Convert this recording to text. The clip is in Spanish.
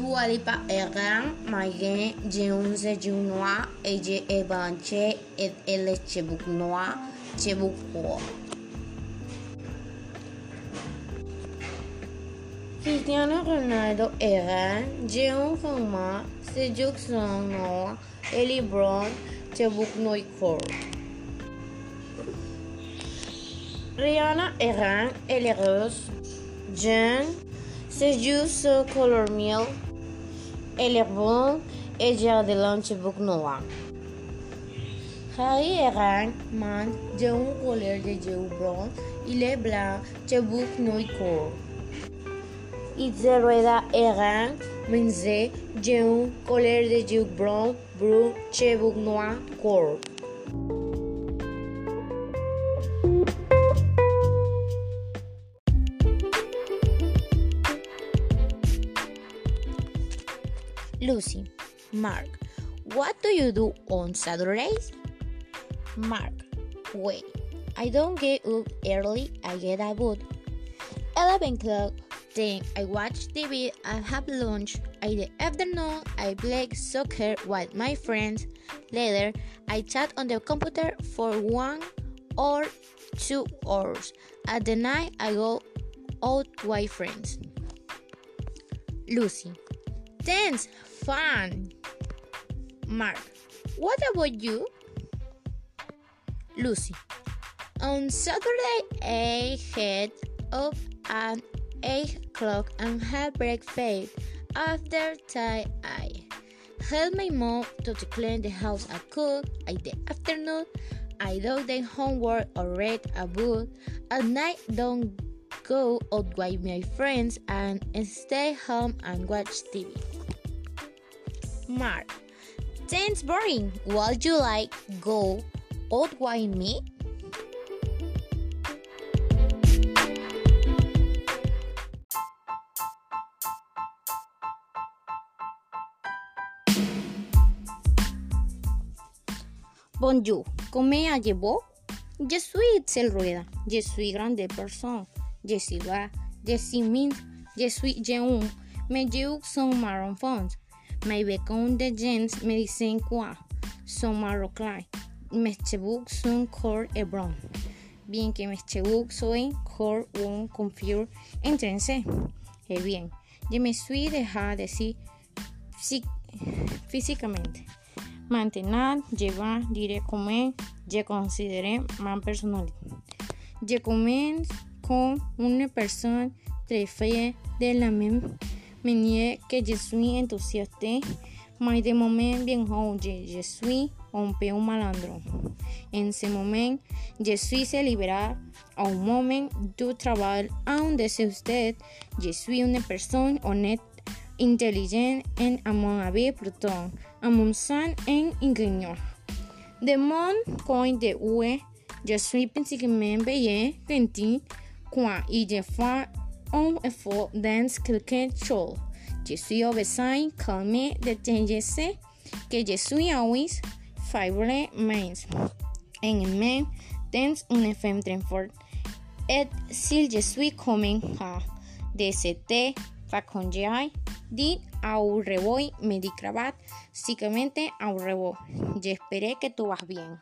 Dua Lipa era marraine d'une jeune noire et de branchée et elle est chebuk noire, chebuk Cristiano Ronaldo era de un roman séduction noire et libre chebuk noire. Rihanna era heureuse, jeune, séduce color miel. Elle est blonde et Gerdeland de boucle noire. Harry est un man de un couleur de yeux brun, il est blanc, de boucle noire. Itzereda est un menze de un couleur de yeux brun, brun, de boucle noire. Lucy, Mark, what do you do on Saturdays? Mark, wait, I don't get up early, I get about 11 o'clock. Then I watch TV and have lunch. In the afternoon, I play soccer with my friends. Later, I chat on the computer for one or two hours. At the night, I go out with friends. Lucy, thanks, fun. Mark, what about you? Lucy, on Saturday, I head up at 8 o'clock and have breakfast. After that, I help my mom to clean the house and cook. In the afternoon, I do the homework or read a book. At night, don't go out with my friends and stay home and watch TV. Mark, thanks boring. Would you like go out with me? Bonjour, comment allez-vous? Je suis Itzel Rueda, je suis grande personne, je suis là, je suis mince, je suis jeune, mes yeux sont marron fonds, mes becons de jeans me dicen marron clair, mes cheveux sont court et brown, bien que mes cheveux soient court ou confus intense. Eh bien, je me suis dejado decir físicamente. Mantener, llevar, dire comer, je considéré ma personnalité. Je commence comme une personne très fière de la même manière que je suis enthousiaste, mais de moment bien je, je suis un peu un malandro. En ce moment, je suis célibataire au moment du travail, en de usted, je suis une personne honnête intelligent en amont avec pourtant, amont san en ingénieur. De mon coin de oué, je suis principalement payé gentil quand il fait un effort dans quelque chose. Je suis obéissant, calme, détendance, que je suis always favorable minds. En el même temps, une femme très. Et si je suis coming à DCT, faconjai, dit au reboy, me di cravat, básicamente au rebo. Yo esperé que tú vas bien.